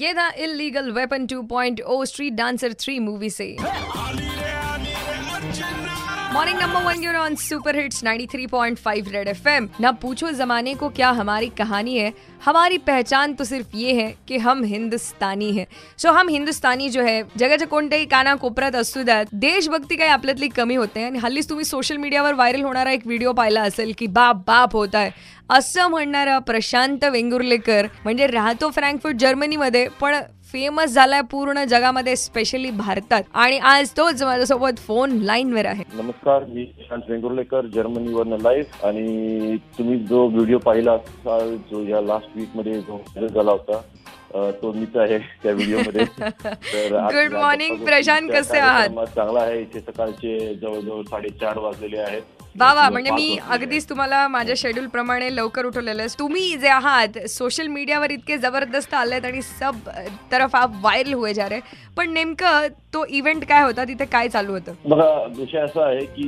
ये था illegal weapon 2.0 street dancer 3 movie say. Morning number one your on super hits 93.5 red FM ना पूछो जमाने को क्या हमारी कहानी है। हमारी पहचान तो सिर्फ़ ये है की हम हिंदुस्तानी है। सो हम हिंदुस्तानी जो है जगाच्या कोणत्याही काना कोपऱ्यात असू देशभक्ती काही आपल्यातली कमी होते आणि हल्लीच तुम्ही सोशल मीडियावर व्हायरल होणारा एक व्हिडिओ पाहिला असेल की बाप बाप होत आहे असं म्हणणारा प्रशांत वेंगुर्लेकर, म्हणजे राहतो फ्रँकफर्ट, जर्मनीमध्ये, पण फेमस झालाय पूर्ण जगामध्ये स्पेशली भारतात. आणि आज तोच माझ्यासोबत फोन लाईनवर आहे. नमस्कार मी प्रशांत वेंगुर्लेकर जर्मनीवरनं लाईव्ह आणि तुम्ही जो व्हिडिओ पाहिला असाल जो या लास्ट वीकमध्ये जो व्हायरल झाला होता तो मीच आहे त्या व्हिडिओमध्ये तर आज Good या morning, गप्पा प्रशांत, कसे आहात? चांगला आहे. इथे सकाळचे जवळजवळ साडेचार वाजलेले आहेत. बाबा किंवा म्हणजे मी अगदीच तुम्हाला माझ्या शेड्यूल प्रमाणे लवकर उठवलेलं आहे. तुम्ही जे आहात सोशल मीडियावर इतके जबरदस्त आलेत आणि सब तरफ आप व्हायरल हुए जा रहे पण नेमकं तो इव्हेंट काय होता तिथे काय चालू होतं? बघा विषय असा आहे की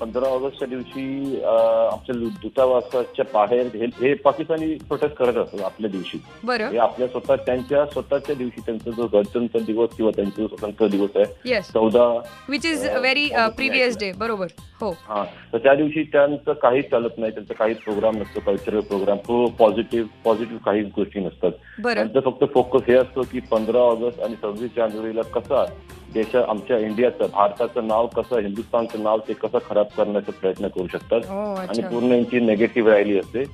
पंधरा ऑगस्टच्या दिवशी आमच्या दूतावासाच्या बाहेर हे- पाकिस्तानी प्रोटेस्ट करत असतात आपल्या दिवशी. बरं. आपल्या स्वतः त्यांच्या स्वतःच्या दिवशी त्यांचा जो गणतंत्र दिवस किंवा त्यांचा जो स्वतंत्र दिवस आहे चौदा which is very previous. Day बरोबर. हो. हा. तर त्या दिवशी त्यांचं काहीच चालत नाही त्यांचा काहीच प्रोग्राम नसतो कल्चरल प्रोग्राम तो पॉझिटिव्ह पॉझिटिव्ह काहीच गोष्टी नसतात. त्यांचं फक्त फोकस हे असतो की पंधरा ऑगस्ट आणि सव्वीस जानेवारीला कसा देशा आमच्या इंडियाचं भारताचं नाव कसं हिंदुस्थानचं नाव ते कसं खराब करण्याचा प्रयत्न करू शकतात. हो आणि पूर्ण यांची नेगेटिव्ह रॅली असते.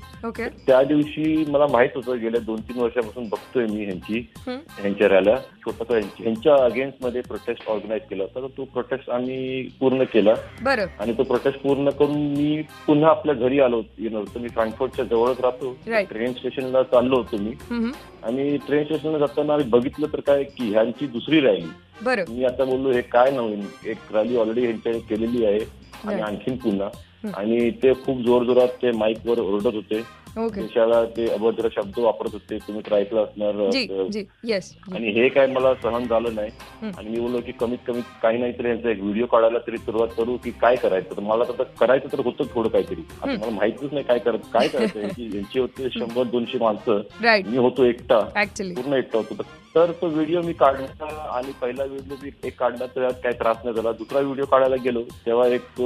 त्या दिवशी मला माहीत होतं गेल्या दोन तीन वर्षापासून बघतोय मी ह्यांची हं. ह्यांच्या रॅल्या स्वतः ह्यांच्या अगेन्स्टमध्ये प्रोटेस्ट ऑर्गनाईज केला होता. तर तो प्रोटेस्ट आम्ही पूर्ण केला. आणि तो प्रोटेस्ट पूर्ण करून मी पुन्हा आपल्या घरी आलो येणार होतो. मी फ्रँकफर्टच्या जवळच राहतो. ट्रेन स्टेशनला चाललो होतो मी. आणि ट्रेन स्टेशनला जाताना आम्ही बघितलं तर काय की ह्यांची दुसरी रॅली बरं. मी आता बोललो हे काय नवीन? एक रॅली ऑलरेडी ह्यांच्या केलेली आहे आणि. आणखीन पुन्हा. आणि ते खूप जोर जोरात ते माईकवर ओरडत होते. देशाला ते अभद्र शब्द वापरत होते. तुम्ही ऐकलं असणार आणि हे काय मला सहन झालं नाही. आणि मी बोललो की कमीत कमी काही नाही तरी यांचा एक व्हिडिओ काढायला तरी सुरुवात करू की काय करायचं. तर मला तर करायचं तर होतं थोडं काहीतरी. मला माहितीच नाही काय करत काय करायचं यांची यांची होते शंभर दोनशे माणसं. मी होतो एकटा. पूर्ण एकटा होतो. तर तो व्हिडिओ मी काढला आणि पहिला व्हिडिओ मी एक काढला तर काही त्रास नाही झाला. दुसरा व्हिडिओ काढायला गेलो तेव्हा एक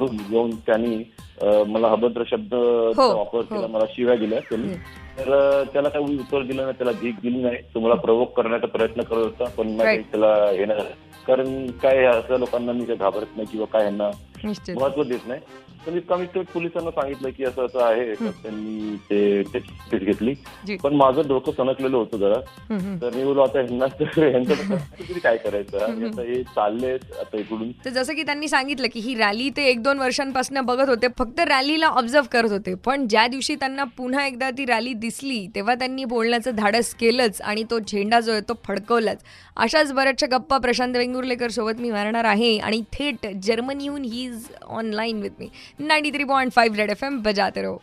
घेऊन त्यांनी मला अभद्र शब्द वापर केला हो. मला शिव्या दिल्या त्यांनी. तर त्याला काही उत्तर दिलं नाही त्याला भीक दिली नाही. तो मला प्रवोक करण्याचा प्रयत्न करत होता पण काही Right. त्याला हे नाही. कारण काय असं लोकांना मी काही घाबरत नाही किंवा काय यांना महत्त्व देत नाही. तर मी कमीत कमी पोलिसांना सांगितलं की असं असं आहे. त्यांनी ते ते घेतली. पण माझं डोकं सणकलेलं होतं जरा. तर मी बोललो आता ह्यांना ह्यांचं काय करायचं? आणि आता हे चालले आता इकडून. तर जसं की त्यांनी सांगितलं की ही रॅली ते एक दोन वर्षांपासून बघत होते फक्त रॅलीला ऑब्झर्व करत होते. पण ज्या दिवशी त्यांना पुन्हा एकदा ती रॅली दिसली तेव्हा त्यांनी बोलण्याचं धाडस केलंच आणि तो झेंडा जो आहे तो फडकवलाच. अशाच बऱ्याचशा गप्पा प्रशांत वेंगुर्लेकर सोबत मी मारणार आहे आणि थेट जर्मनीहून he is online with me. Ninety three point five red F M बजाते रहो.